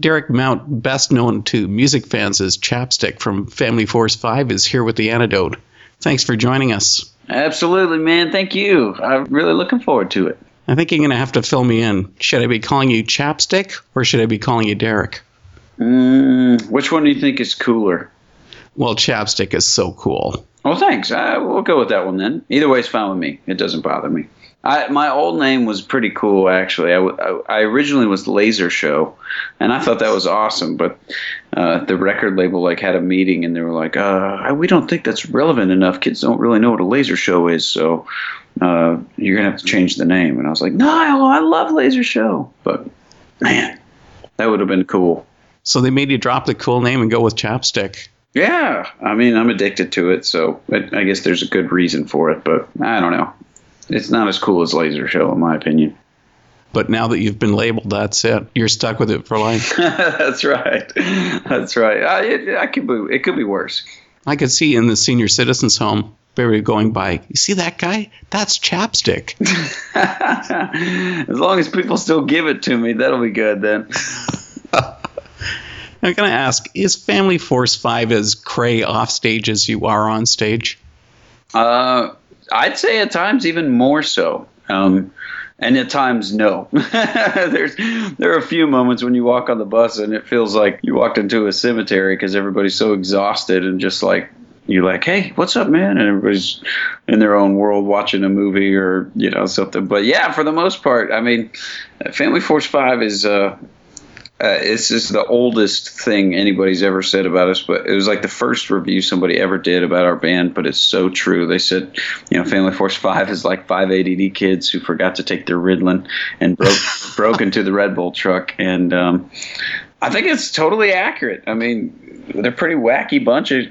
Derek Mount, best known to music fans as Chapstick from Family Force 5, is here with the antidote. Thanks for joining us. Absolutely, man. Thank you. I'm really looking forward to it. I think you're going to have to fill me in. Should I be calling you Chapstick or should I be calling you Derek? Mm, which one do you think is cooler? Well, Chapstick is so cool. Well, thanks. Uh, we'll go with that one then. Either way is fine with me. It doesn't bother me. I, my old name was pretty cool, actually. I, I, I, originally was Laser Show, and I thought that was awesome. But uh, the record label like had a meeting, and they were like, uh, "We don't think that's relevant enough. Kids don't really know what a laser show is, so uh, you're gonna have to change the name." And I was like, "No, I love Laser Show." But man, that would have been cool. So they made you drop the cool name and go with Chapstick. Yeah, I mean, I'm addicted to it, so I guess there's a good reason for it. But I don't know it's not as cool as Laser Show, in my opinion. But now that you've been labeled, that's it. You're stuck with it for life. that's right. That's right. I, it, I could be, it could be worse. I could see in the senior citizens home Barry going by. You see that guy? That's chapstick. as long as people still give it to me, that'll be good then. I'm going to ask: Is Family Force Five as cray off stage as you are on stage? Uh, I'd say at times even more so. Um, and at times no. There's there are a few moments when you walk on the bus and it feels like you walked into a cemetery because everybody's so exhausted and just like you're like, hey, what's up, man? And everybody's in their own world watching a movie or you know something. But yeah, for the most part, I mean, Family Force Five is uh, uh, it's just the oldest thing anybody's ever said about us, but it was like the first review somebody ever did about our band. But it's so true. They said, you know, Family Force Five is like five ADD kids who forgot to take their Ritalin and broke broke into the Red Bull truck, and um, I think it's totally accurate. I mean, they're a pretty wacky bunch of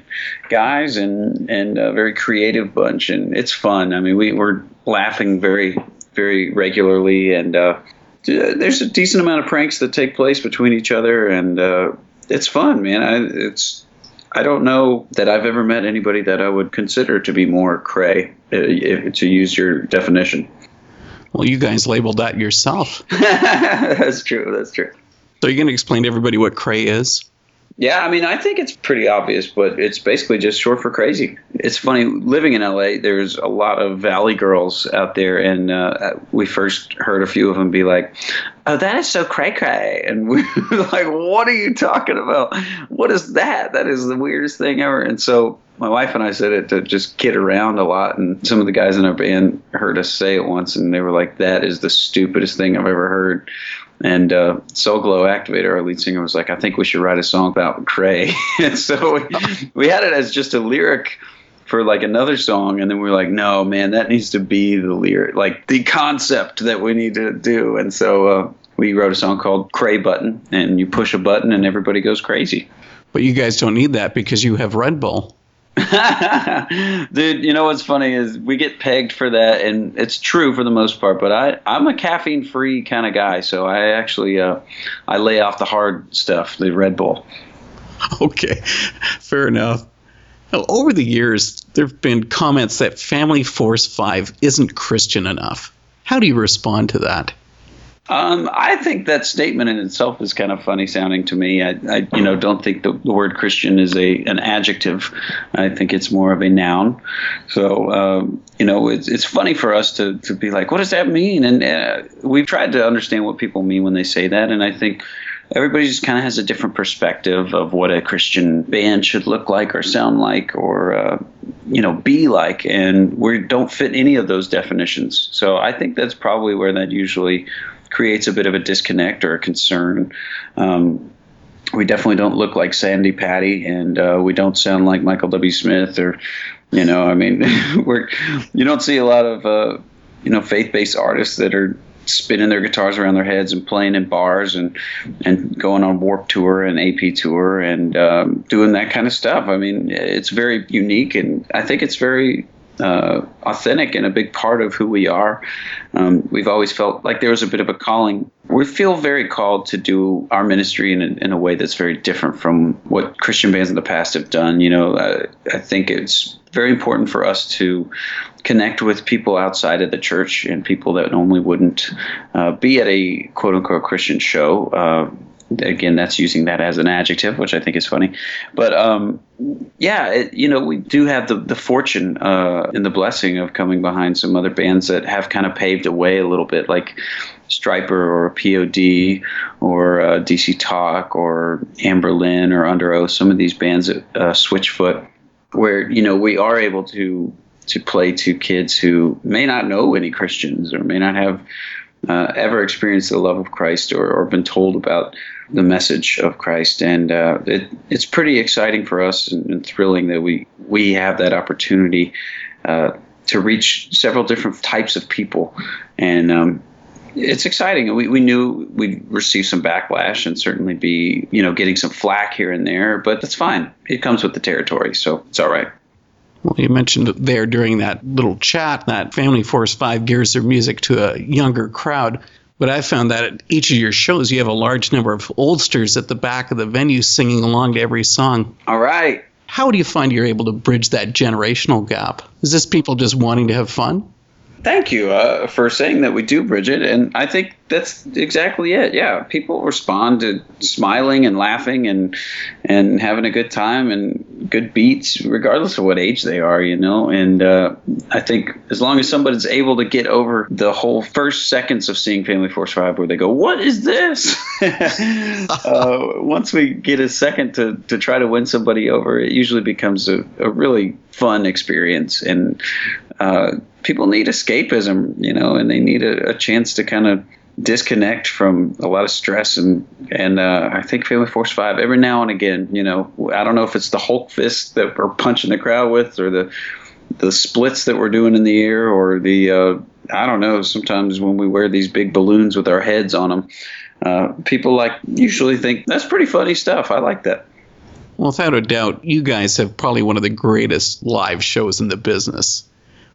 guys and and a very creative bunch, and it's fun. I mean, we we're laughing very very regularly and. Uh, there's a decent amount of pranks that take place between each other, and uh, it's fun, man. I, it's I don't know that I've ever met anybody that I would consider to be more cray, uh, to use your definition. Well, you guys labeled that yourself. that's true. That's true. So you're going to explain to everybody what cray is? Yeah, I mean, I think it's pretty obvious, but it's basically just short for crazy. It's funny living in LA. There's a lot of Valley girls out there, and uh, we first heard a few of them be like, "Oh, that is so cray cray," and we were like, "What are you talking about? What is that? That is the weirdest thing ever." And so my wife and I said it to just kid around a lot, and some of the guys in our band heard us say it once, and they were like, "That is the stupidest thing I've ever heard." And uh, Soul Glo Activator, our lead singer, was like, I think we should write a song about Cray. and so we, we had it as just a lyric for like another song and then we were like no man that needs to be the lyric like the concept that we need to do. And so uh, we wrote a song called cray button and you push a button and everybody goes crazy. But you guys don't need that because you have red bull Dude, you know what's funny is we get pegged for that, and it's true for the most part. But I, I'm a caffeine free kind of guy, so I actually uh, I lay off the hard stuff, the Red Bull. Okay, fair enough. Now, over the years, there have been comments that Family Force Five isn't Christian enough. How do you respond to that? Um, I think that statement in itself is kind of funny sounding to me. I, I you know, don't think the, the, word Christian is a an adjective. I think it's more of a noun. So, um, you know, it's, it's funny for us to, to be like, what does that mean? And uh, we've tried to understand what people mean when they say that. And I think everybody just kind of has a different perspective of what a Christian band should look like or sound like or, uh, you know, be like. And we don't fit any of those definitions. So I think that's probably where that usually creates a bit of a disconnect or a concern. Um, we definitely don't look like Sandi Patty, and uh, we don't sound like Michael W. Smith, or you know, I mean, we're you don't see a lot of uh, you know faith-based artists that are spinning their guitars around their heads and playing in bars and and going on Warped Tour and AP Tour and um, doing that kind of stuff. I mean, it's very unique, and I think it's very uh, authentic and a big part of who we are. Um, we've always felt like there was a bit of a calling. We feel very called to do our ministry in a, in a way that's very different from what Christian bands in the past have done. You know, uh, I think it's very important for us to connect with people outside of the church and people that normally wouldn't uh, be at a quote unquote Christian show. Uh, again, that's using that as an adjective, which I think is funny. But um, yeah, it, you know, we do have the the fortune uh, and the blessing of coming behind some other bands that have kind of paved a way a little bit, like Stryper or POD or uh, DC Talk or Anberlin or Underoath. Some of these bands at uh, Switchfoot, where you know we are able to to play to kids who may not know any Christians or may not have uh, ever experienced the love of Christ or, or been told about the message of Christ, and uh, it, it's pretty exciting for us and, and, thrilling that we we have that opportunity uh, to reach several different types of people, and um, it's exciting. We, we knew we'd receive some backlash and certainly be you know getting some flack here and there, but that's fine. It comes with the territory, so it's all right. Well, you mentioned there during that little chat that Family Force 5 gears their music to a younger crowd. But I found that at each of your shows, you have a large number of oldsters at the back of the venue singing along to every song. All right. How do you find you're able to bridge that generational gap? Is this people just wanting to have fun? Thank you uh, for saying that we do, Bridget. And I think that's exactly it. Yeah, people respond to smiling and laughing and and having a good time and good beats, regardless of what age they are, you know. And uh, I think as long as somebody's able to get over the whole first seconds of seeing Family Force Five, where they go, "What is this?" uh, once we get a second to to try to win somebody over, it usually becomes a, a really fun experience and uh, people need escapism, you know, and they need a, a chance to kind of disconnect from a lot of stress and and uh, I think Family Force Five every now and again, you know, I don't know if it's the Hulk fist that we're punching the crowd with or the the splits that we're doing in the air or the uh, I don't know. Sometimes when we wear these big balloons with our heads on them, uh, people like usually think that's pretty funny stuff. I like that. Without a doubt, you guys have probably one of the greatest live shows in the business.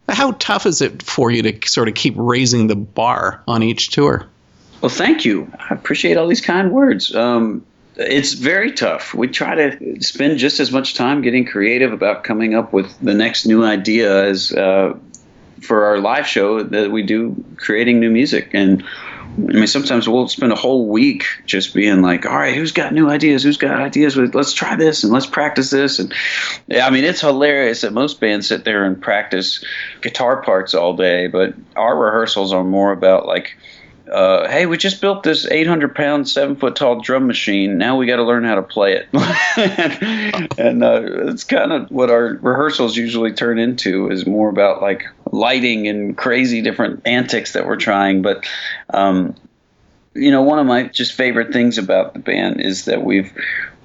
How tough is it for you to sort of keep raising the bar on each tour? Well, thank you. I appreciate all these kind words. Um, it's very tough. We try to spend just as much time getting creative about coming up with the next new idea as uh, for our live show that we do creating new music. And I mean, sometimes we'll spend a whole week just being like, all right, who's got new ideas? Who's got ideas? Let's try this and let's practice this. And I mean, it's hilarious that most bands sit there and practice guitar parts all day, but our rehearsals are more about like, uh, hey, we just built this 800 pound, seven foot tall drum machine. Now we got to learn how to play it. and, uh, it's kind of what our rehearsals usually turn into is more about like lighting and crazy different antics that we're trying. But, um, you know, one of my just favorite things about the band is that we've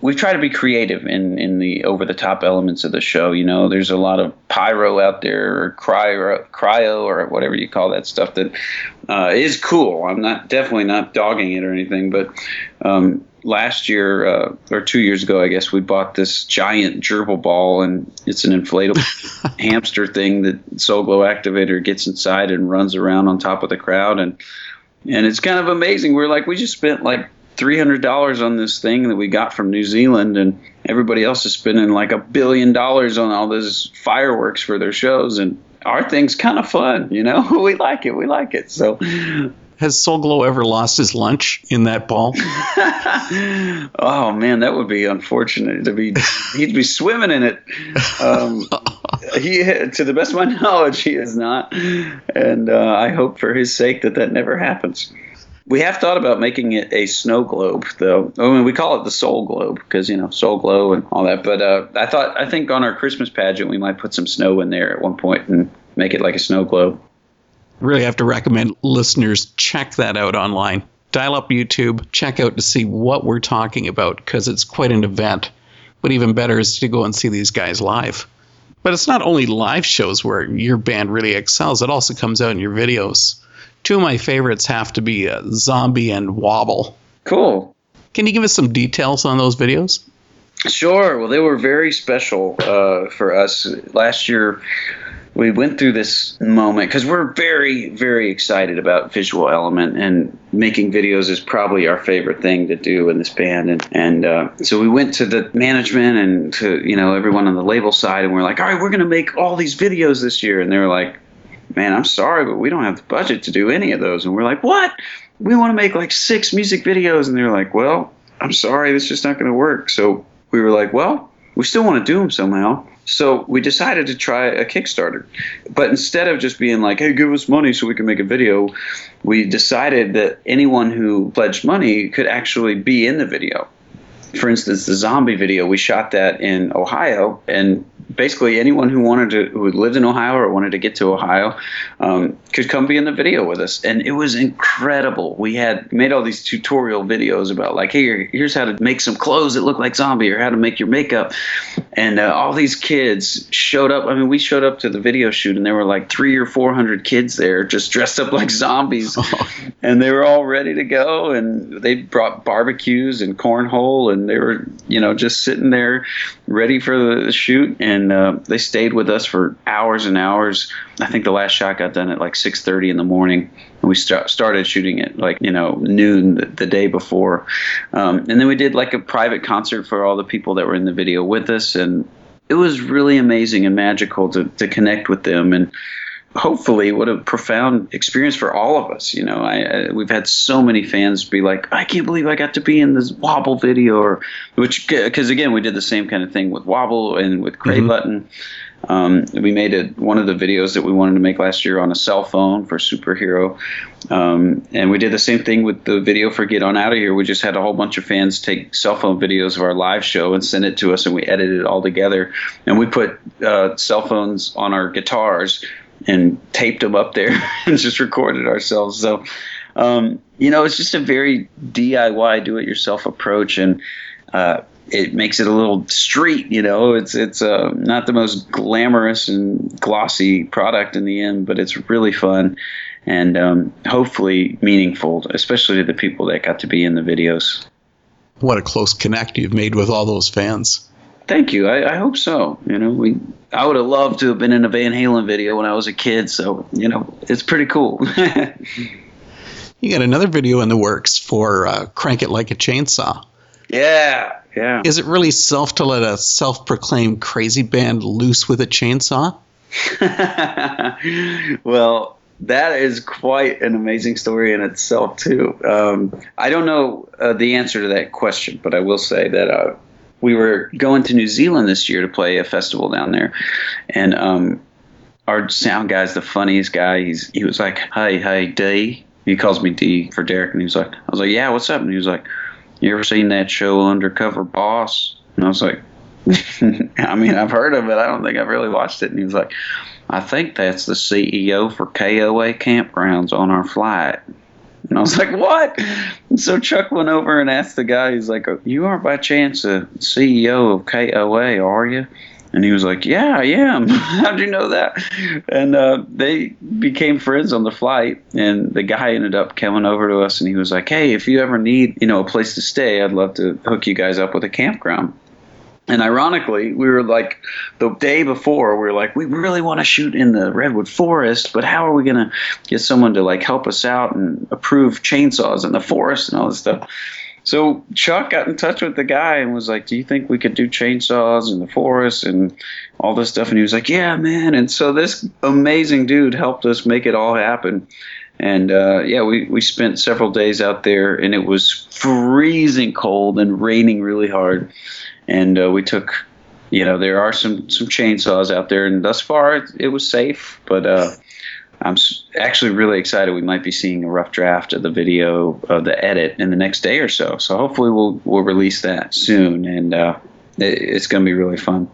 we try to be creative in, in the over the top elements of the show. You know, there's a lot of pyro out there, or cryo, cryo, or whatever you call that stuff that uh, is cool. I'm not definitely not dogging it or anything, but um, last year uh, or two years ago, I guess we bought this giant gerbil ball, and it's an inflatable hamster thing that Soul Glow Activator gets inside and runs around on top of the crowd, and and it's kind of amazing. We're like, we just spent like three hundred dollars on this thing that we got from New Zealand, and everybody else is spending like a billion dollars on all this fireworks for their shows, and our thing's kind of fun, you know. we like it. We like it. So has Soul Glo ever lost his lunch in that ball? oh man, that would be unfortunate. To be, he'd be swimming in it. Um, he, to the best of my knowledge, he is not, and uh, I hope for his sake that that never happens. We have thought about making it a snow globe, though. I mean, we call it the Soul Globe because you know Soul Glow and all that. But uh, I thought, I think on our Christmas pageant, we might put some snow in there at one point and make it like a snow globe. Really have to recommend listeners check that out online. Dial up YouTube, check out to see what we're talking about because it's quite an event. But even better is to go and see these guys live. But it's not only live shows where your band really excels; it also comes out in your videos. Two of my favorites have to be uh, Zombie and Wobble. Cool. Can you give us some details on those videos? Sure. Well, they were very special uh, for us. Last year, we went through this moment because we're very, very excited about visual element and making videos is probably our favorite thing to do in this band. And, and uh, so we went to the management and to, you know, everyone on the label side and we're like, all right, we're going to make all these videos this year. And they were like, man, I'm sorry, but we don't have the budget to do any of those. And we're like, what? We want to make like six music videos. And they're like, well, I'm sorry, it's just not going to work. So we were like, well, we still want to do them somehow. So we decided to try a Kickstarter. But instead of just being like, hey, give us money so we can make a video, we decided that anyone who pledged money could actually be in the video. For instance, the zombie video, we shot that in Ohio, and basically anyone who wanted to who lived in Ohio or wanted to get to Ohio um, could come be in the video with us, and it was incredible. We had made all these tutorial videos about like, hey, here's how to make some clothes that look like zombie, or how to make your makeup, and uh, all these kids showed up. I mean, we showed up to the video shoot, and there were like three or four hundred kids there, just dressed up like zombies, and they were all ready to go, and they brought barbecues and cornhole, and they were, you know, just sitting there ready for the shoot, and uh, they stayed with us for hours and hours. I think the last shot got done at like 6:30 in the morning, and we st- started shooting at like you know noon the, the day before, um, and then we did like a private concert for all the people that were in the video with us, and it was really amazing and magical to to connect with them. And hopefully what a profound experience for all of us you know. I, I, we've had so many fans be like i can't believe i got to be in this wobble video or which because again we did the same kind of thing with wobble and with cray mm-hmm. button. Um, we made it one of the videos that we wanted to make last year on a cell phone for superhero. Um, and we did the same thing with the video for get on out of here. We just had a whole bunch of fans take cell phone videos of our live show and send it to us and we edited it all together. And we put uh, cell phones on our guitars and taped them up there and just recorded ourselves. So, um, you know, it's just a very DIY, do-it-yourself approach, and uh, it makes it a little street. You know, it's it's uh, not the most glamorous and glossy product in the end, but it's really fun and um, hopefully meaningful, especially to the people that got to be in the videos. What a close connect you've made with all those fans. Thank you. I, I, hope so. You know, we I would have loved to have been in a Van Halen video when I was a kid. So you know, it's pretty cool. you got another video in the works for uh, "Crank It Like a Chainsaw." Yeah, yeah. Is it really self to let a self-proclaimed crazy band loose with a chainsaw? well, that is quite an amazing story in itself too. Um, I don't know uh, the answer to that question, but I will say that uh, we were going to New Zealand this year to play a festival down there, and um, our sound guy's the funniest guy. He's he was like, "Hey, hey, D." He calls me D for Derek, and he was like, "I was like, yeah, what's up?" And he was like, "You ever seen that show Undercover Boss?" And I was like, "I mean, I've heard of it. I don't think I've really watched it." And he was like, "I think that's the CEO for KOA Campgrounds on our flight." And I was like, what? And so Chuck went over and asked the guy, he's like, you aren't by chance a CEO of KOA, are you? And he was like, yeah, I am. How'd you know that? And uh, they became friends on the flight. And the guy ended up coming over to us and he was like, hey, if you ever need, you know, a place to stay, I'd love to hook you guys up with a campground. And ironically, we were like the day before, we were like, we really want to shoot in the redwood forest, but how are we going to get someone to like help us out and approve chainsaws in the forest and all this stuff? So Chuck got in touch with the guy and was like, "Do you think we could do chainsaws in the forest and all this stuff?" And he was like, "Yeah, man." And so this amazing dude helped us make it all happen. And uh, yeah, we, we spent several days out there, and it was freezing cold and raining really hard. And uh, we took you know there are some some chainsaws out there and thus far it, it was safe. But uh, i'm actually really excited we might be seeing a rough draft of the video of the edit in the next day or so. So hopefully we'll we'll release that soon and uh, it, it's going to be really fun.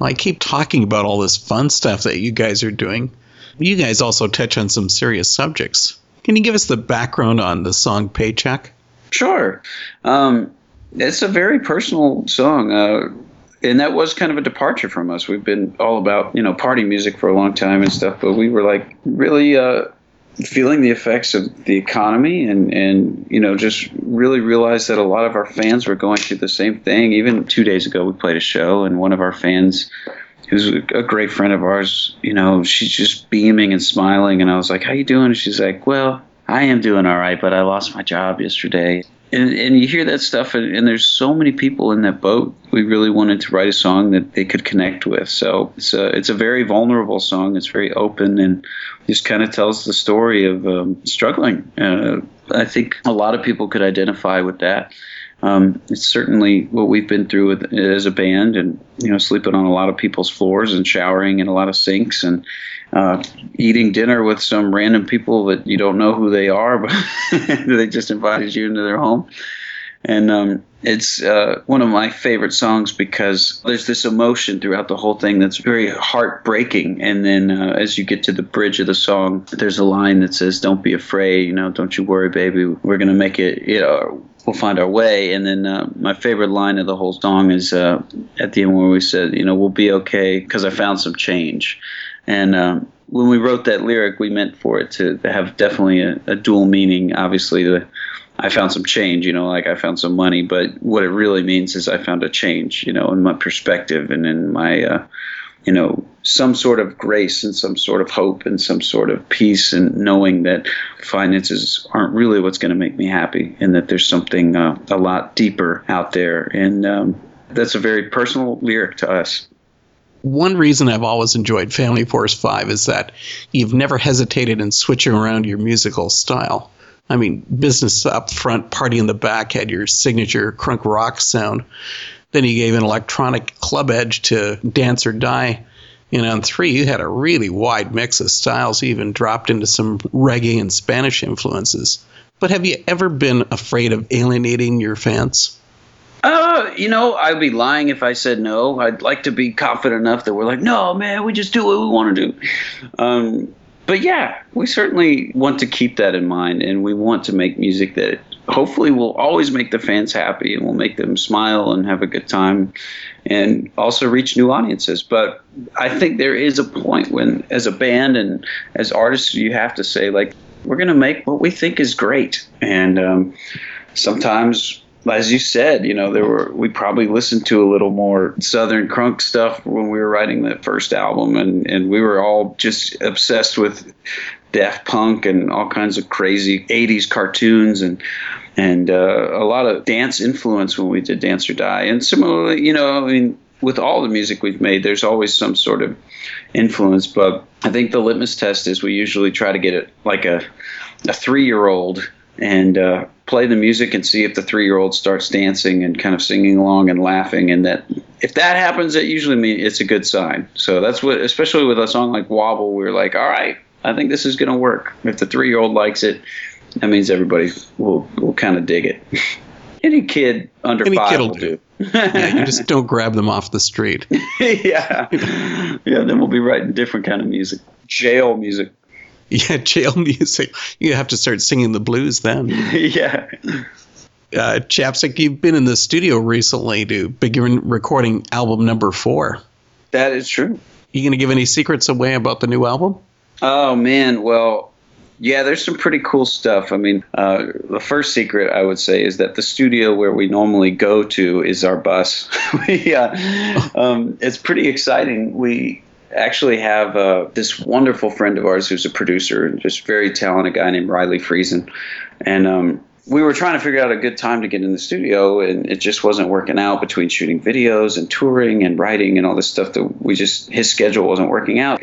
I keep talking about all this fun stuff that you guys are doing you guys also touch on some serious subjects can you give us the background on the song paycheck sure um, it's a very personal song. Uh, and that was kind of a departure from us. We've been all about, you know, party music for a long time and stuff, but we were like really uh, feeling the effects of the economy and, and, you know, just really realized that a lot of our fans were going through the same thing. Even two days ago, we played a show, and one of our fans, who's a great friend of ours, you know, she's just beaming and smiling. And I was like, How you doing? And she's like, Well, I am doing all right, but I lost my job yesterday and, and you hear that stuff, and, and, there's so many people in that boat. We really wanted to write a song that they could connect with. So it's a it's a very vulnerable song. It's very open and just kind of tells the story of um, struggling. Uh, I think a lot of people could identify with that. Um, it's certainly what we've been through with, as a band, and you know, sleeping on a lot of people's floors and showering in a lot of sinks and uh, eating dinner with some random people that you don't know who they are, but they just invited you into their home. And um, it's uh, one of my favorite songs because there's this emotion throughout the whole thing that's very heartbreaking. And then uh, as you get to the bridge of the song, there's a line that says, "Don't be afraid, you know, don't you worry, baby. We're gonna make it. You know, we'll find our way." And then uh, my favorite line of the whole song is uh, at the end where we said, "You know, we'll be okay because I found some change." And um, when we wrote that lyric, we meant for it to have definitely a, a dual meaning. Obviously, the I found some change, you know, like I found some money, but what it really means is I found a change, you know, in my perspective and in my, uh, you know, some sort of grace and some sort of hope and some sort of peace and knowing that finances aren't really what's going to make me happy and that there's something uh, a lot deeper out there. And um, that's a very personal lyric to us one reason I've always enjoyed Family Force 5 is that you've never hesitated in switching around your musical style. I mean, business up front, party in the back had your signature crunk rock sound. Then you gave an electronic club edge to Dance or Die. And on three, you had a really wide mix of styles, you even dropped into some reggae and Spanish influences. But have you ever been afraid of alienating your fans? Uh, you know, I'd be lying if I said no. I'd like to be confident enough that we're like, no, man, we just do what we want to do. Um, but yeah, we certainly want to keep that in mind, and we want to make music that hopefully will always make the fans happy and will make them smile and have a good time, and also reach new audiences. But I think there is a point when, as a band and as artists, you have to say like, we're going to make what we think is great, and um, sometimes as you said, you know, there were we probably listened to a little more southern crunk stuff when we were writing that first album, and and we were all just obsessed with Daft Punk and all kinds of crazy '80s cartoons and and uh, a lot of dance influence when we did Dance or Die. And similarly, you know, I mean, with all the music we've made, there's always some sort of influence. But I think the litmus test is we usually try to get it like a a three year old and uh, play the music and see if the three year old starts dancing and kind of singing along and laughing. And that if that happens, it usually means it's a good sign. So that's what, especially with a song like Wobble, we are like, all right, I think this is going to work. If the three year old likes it, that means everybody will will kind of dig it. Any kid under Any five will do. do. yeah, you just don't grab them off the street. yeah, yeah. Then we'll be writing different kind of music, jail music. Yeah, jail music. You have to start singing the blues then. yeah. Uh, Chapstick, you've been in the studio recently to begin recording album number four. That is true. You going to give any secrets away about the new album? Oh man, well, yeah, there's some pretty cool stuff. I mean, uh, the first secret I would say is that the studio where we normally go to is our bus. we, uh, um, it's pretty exciting. We actually have uh, this wonderful friend of ours who's a producer and just very talented guy named Riley Friesen. And um, we were trying to figure out a good time to get in the studio, and it just wasn't working out between shooting videos and touring and writing and all this stuff that we just, his schedule wasn't working out.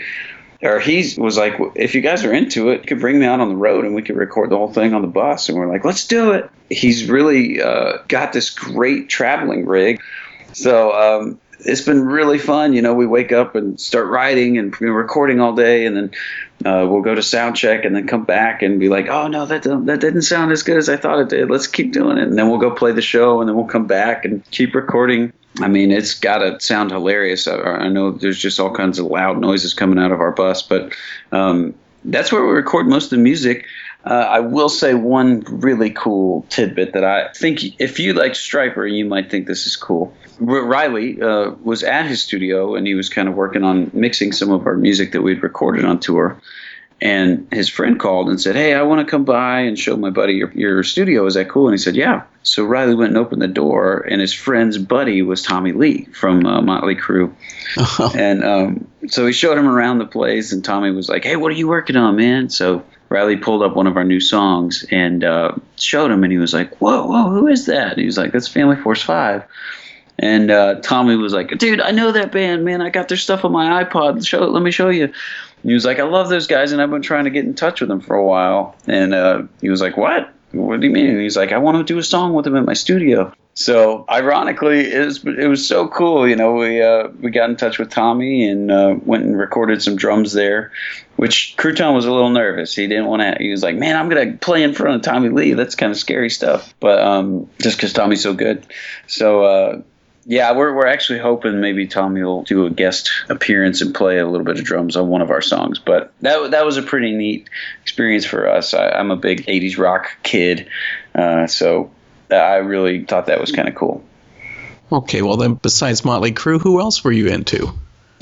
Or he was like, if you guys are into it, you could bring me out on the road and we could record the whole thing on the bus. And we're like, let's do it. He's really uh, got this great traveling rig. So um, it's been really fun. You know, we wake up and start writing and recording all day, and then uh, we'll go to sound check and then come back and be like, oh no, that that didn't sound as good as I thought it did. Let's keep doing it, and then we'll go play the show, and then we'll come back and keep recording. I mean, it's got to sound hilarious. I, I, know there's just all kinds of loud noises coming out of our bus, but um, that's where we record most of the music. Uh, I will say one really cool tidbit that I think if you like Stryper, you might think this is cool. Riley uh, was at his studio and he was kind of working on mixing some of our music that we'd recorded on tour. And his friend called and said, Hey, I want to come by and show my buddy your, your studio. Is that cool? And he said, Yeah. So Riley went and opened the door, and his friend's buddy was Tommy Lee from uh, Motley Crue. And um, so he showed him around the place, and Tommy was like, Hey, what are you working on, man? So Riley pulled up one of our new songs and uh, showed him, and he was like, Whoa, whoa, who is that? And he was like, That's Family Force 5. And uh, Tommy was like, "Dude, I know that band, man. I got their stuff on my iPod. Show, let me show you." And he was like, "I love those guys, and I've been trying to get in touch with them for a while." And uh, he was like, "What? What do you mean?" And he's like, "I want to do a song with them at my studio." So ironically, it was it was so cool. You know, we uh, we got in touch with Tommy and uh, went and recorded some drums there. Which Crouton was a little nervous. He didn't want to. He was like, "Man, I'm gonna play in front of Tommy Lee. That's kind of scary stuff." But um, just because Tommy's so good, so uh, yeah, we're we're actually hoping maybe Tommy will do a guest appearance and play a little bit of drums on one of our songs. But that that was a pretty neat experience for us. I, am a big '80s rock kid, uh, so I really thought that was kind of cool. Okay, well then, besides Motley Crue, who else were you into?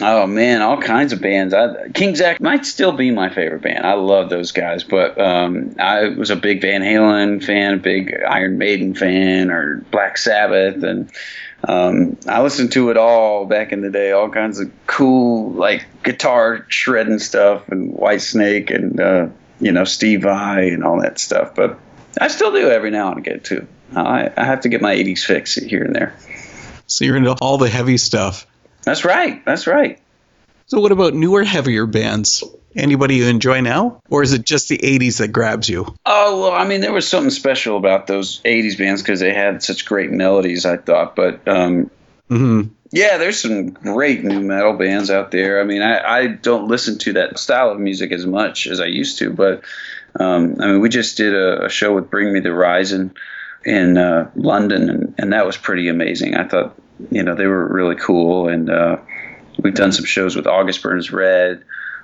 Oh man, all kinds of bands. I, King's X might still be my favorite band. I love those guys, but um, I was a big Van Halen fan, a big Iron Maiden fan, or Black Sabbath, and um, I listened to it all back in the day. All kinds of cool like guitar shredding stuff, and Whitesnake, and uh, you know Steve Vai, and all that stuff. But I still do every now and again too. I, I have to get my 80s fix here and there. So you're into all the heavy stuff. That's right. That's right. So what about newer, heavier bands? Anybody you enjoy now, or is it just the '80s that grabs you? Oh well, I mean, there was something special about those '80s bands because they had such great melodies. I thought, but um, mm-hmm. yeah, there's some great new metal bands out there. I mean, I, I don't listen to that style of music as much as I used to, but um, I mean, we just did a, a show with Bring Me the Horizon in uh, London, and, and that was pretty amazing. I thought, you know, they were really cool, and uh, we've done some shows with August Burns Red.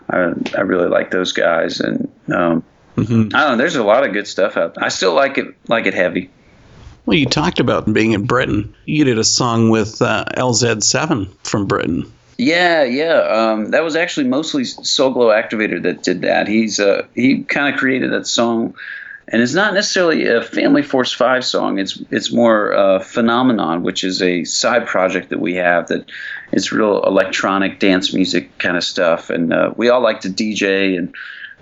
I, I really like those guys, and um, mm-hmm. I don't know. There's a lot of good stuff out. there. I still like it, like it heavy. Well, you talked about being in Britain. You did a song with uh, LZ7 from Britain. Yeah, yeah. Um, that was actually mostly Soul Glo Activator that did that. He's uh, he kind of created that song and it's not necessarily a Family Force Five song. It's it's more uh, Phenomenon, which is a side project that we have that it's real electronic dance music kind of stuff, and uh, we all like to DJ and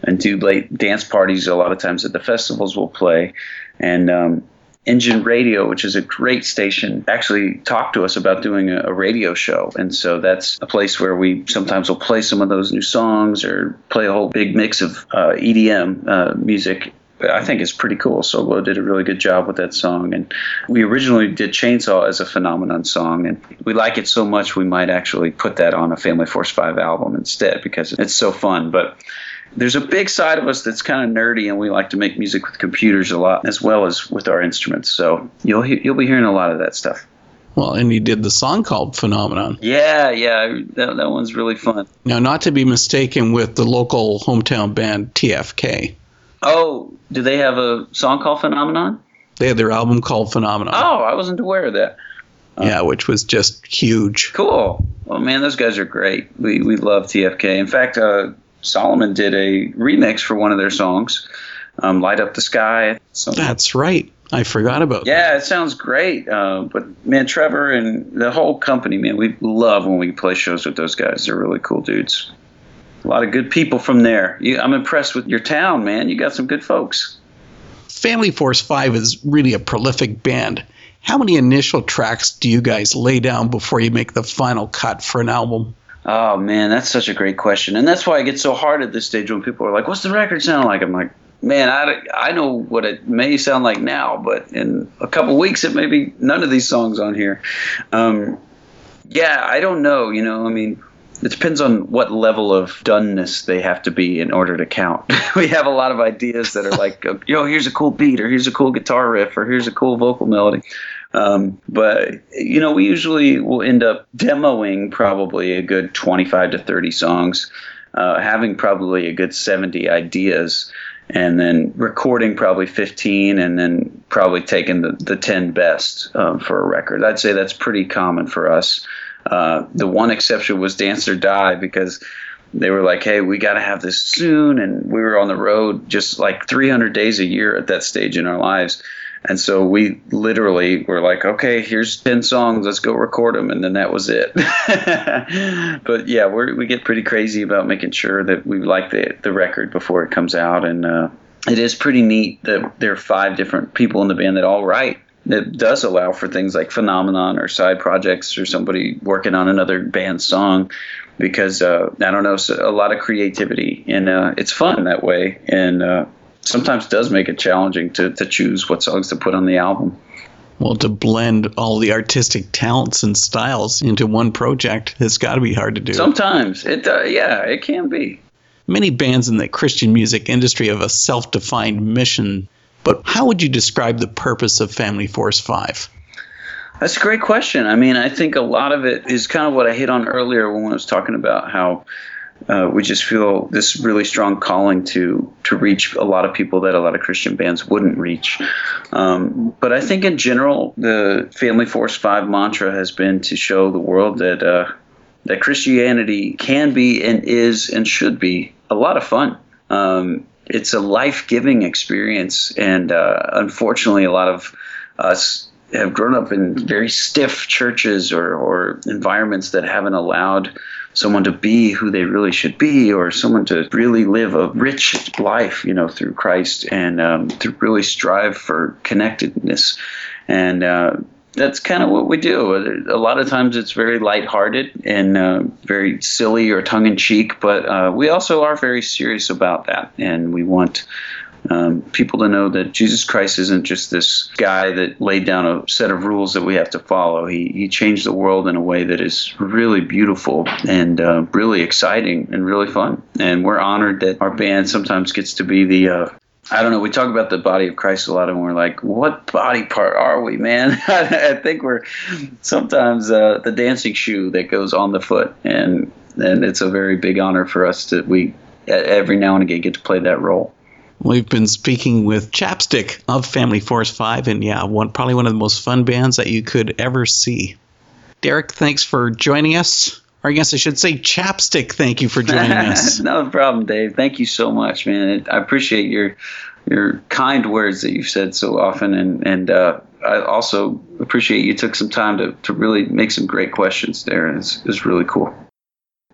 and do late dance parties. A lot of times at the festivals, we'll play, and um, Engine Radio, which is a great station, actually talked to us about doing a, a, radio show. And so that's a place where we sometimes will play some of those new songs or play a whole big mix of uh, EDM uh, music I think it's pretty cool. Soul Glo did a really good job with that song, and we originally did Chainsaw as a phenomenon song, and we like it so much we might actually put that on a Family Force Five album instead because it's so fun. But there's a big side of us that's kind of nerdy, and we like to make music with computers a lot as well as with our instruments. So you'll you'll be hearing a lot of that stuff. Well, and you did the song called Phenomenon. Yeah, yeah, that, that one's really fun. Now, not to be mistaken with the local hometown band TFK. Oh, do they have a song called Phenomenon? They had their album called Phenomenon. Oh, I wasn't aware of that. yeah, which was just huge. Cool. Well, man, those guys are great. We we love TFK. In fact, uh, Solomon did a remix for one of their songs, um, "Light Up the Sky." That's right. I forgot about yeah, that. it sounds great. Uh, but man, Trevor and the whole company, man, we love when we play shows with those guys. They're really cool dudes a lot of good people from there. You, I'm impressed with your town, man. You got some good folks. Family Force 5 is really a prolific band. How many initial tracks do you guys lay down before you make the final cut for an album? Oh man, that's such a great question, and that's why I get so hard at this stage when people are like, "What's the record sound like?" I'm like, "Man, I, I know what it may sound like now, but in a couple weeks it may be none of these songs on here." Um, yeah, I don't know. You know, I mean, it depends on what level of doneness they have to be in order to count. we have a lot of ideas that are like, yo, here's a cool beat, or here's a cool guitar riff, or here's a cool vocal melody. Um, but you know, we usually will end up demoing probably a good 25 to 30 songs, uh, having probably a good 70 ideas, and then recording probably 15, and then probably taking the, the 10 best um, for a record. I'd say that's pretty common for us. Uh, the one exception was Dance or Die because they were like, "Hey, we got to have this soon," and we were on the road just like 300 days a year at that stage in our lives. And so we literally were like, okay, here's 10 songs, let's go record them. And then that was it. but yeah, we we get pretty crazy about making sure that we like the, the record before it comes out. And uh, it is pretty neat that there are five different people in the band that all write it does allow for things like phenomenon or side projects or somebody working on another band song because uh, I don't know, a lot of creativity and uh, it's fun that way and uh, sometimes does make it challenging to, to choose what songs to put on the album. Well, to blend all the artistic talents and styles into one project, it's got to be hard to do. Sometimes it, uh, yeah, it can be. Many bands in the Christian music industry have a self-defined mission, but how would you describe the purpose of Family Force Five? That's a great question. I mean, I think a lot of it is kind of what I hit on earlier when I was talking about how uh, we just feel this really strong calling to to reach a lot of people that a lot of Christian bands wouldn't reach. Um, but I think in general, the Family Force Five mantra has been to show the world that uh, that Christianity can be and is and should be a lot of fun. Um, it's a life giving experience, and uh, unfortunately, a lot of us have grown up in very stiff churches or, or environments that haven't allowed someone to be who they really should be or someone to really live a rich life you know through christ and um, to really strive for connectedness. And uh, that's kind of what we do. A lot of times it's very lighthearted and uh, very silly or tongue in cheek, but uh, we also are very serious about that, and we want um, people to know that Jesus Christ isn't just this guy that laid down a set of rules that we have to follow. He, he changed the world in a way that is really beautiful and uh, really exciting and really fun. And we're honored that our band sometimes gets to be the uh, I don't know. We talk about the body of Christ a lot, and we're like, what body part are we, man? I think we're sometimes uh, the dancing shoe that goes on the foot, and and it's a very big honor for us that we every now and again get to play that role. We've been speaking with Chapstick of Family Force 5, and yeah, one probably one of the most fun bands that you could ever see. Derek, thanks for joining us. Or I guess I should say Chapstick, thank you for joining us. no problem, Dave. Thank you so much, man. I appreciate your your kind words that you've said so often, and and uh, I also appreciate you took some time to, to really make some great questions there. It's, it's really cool.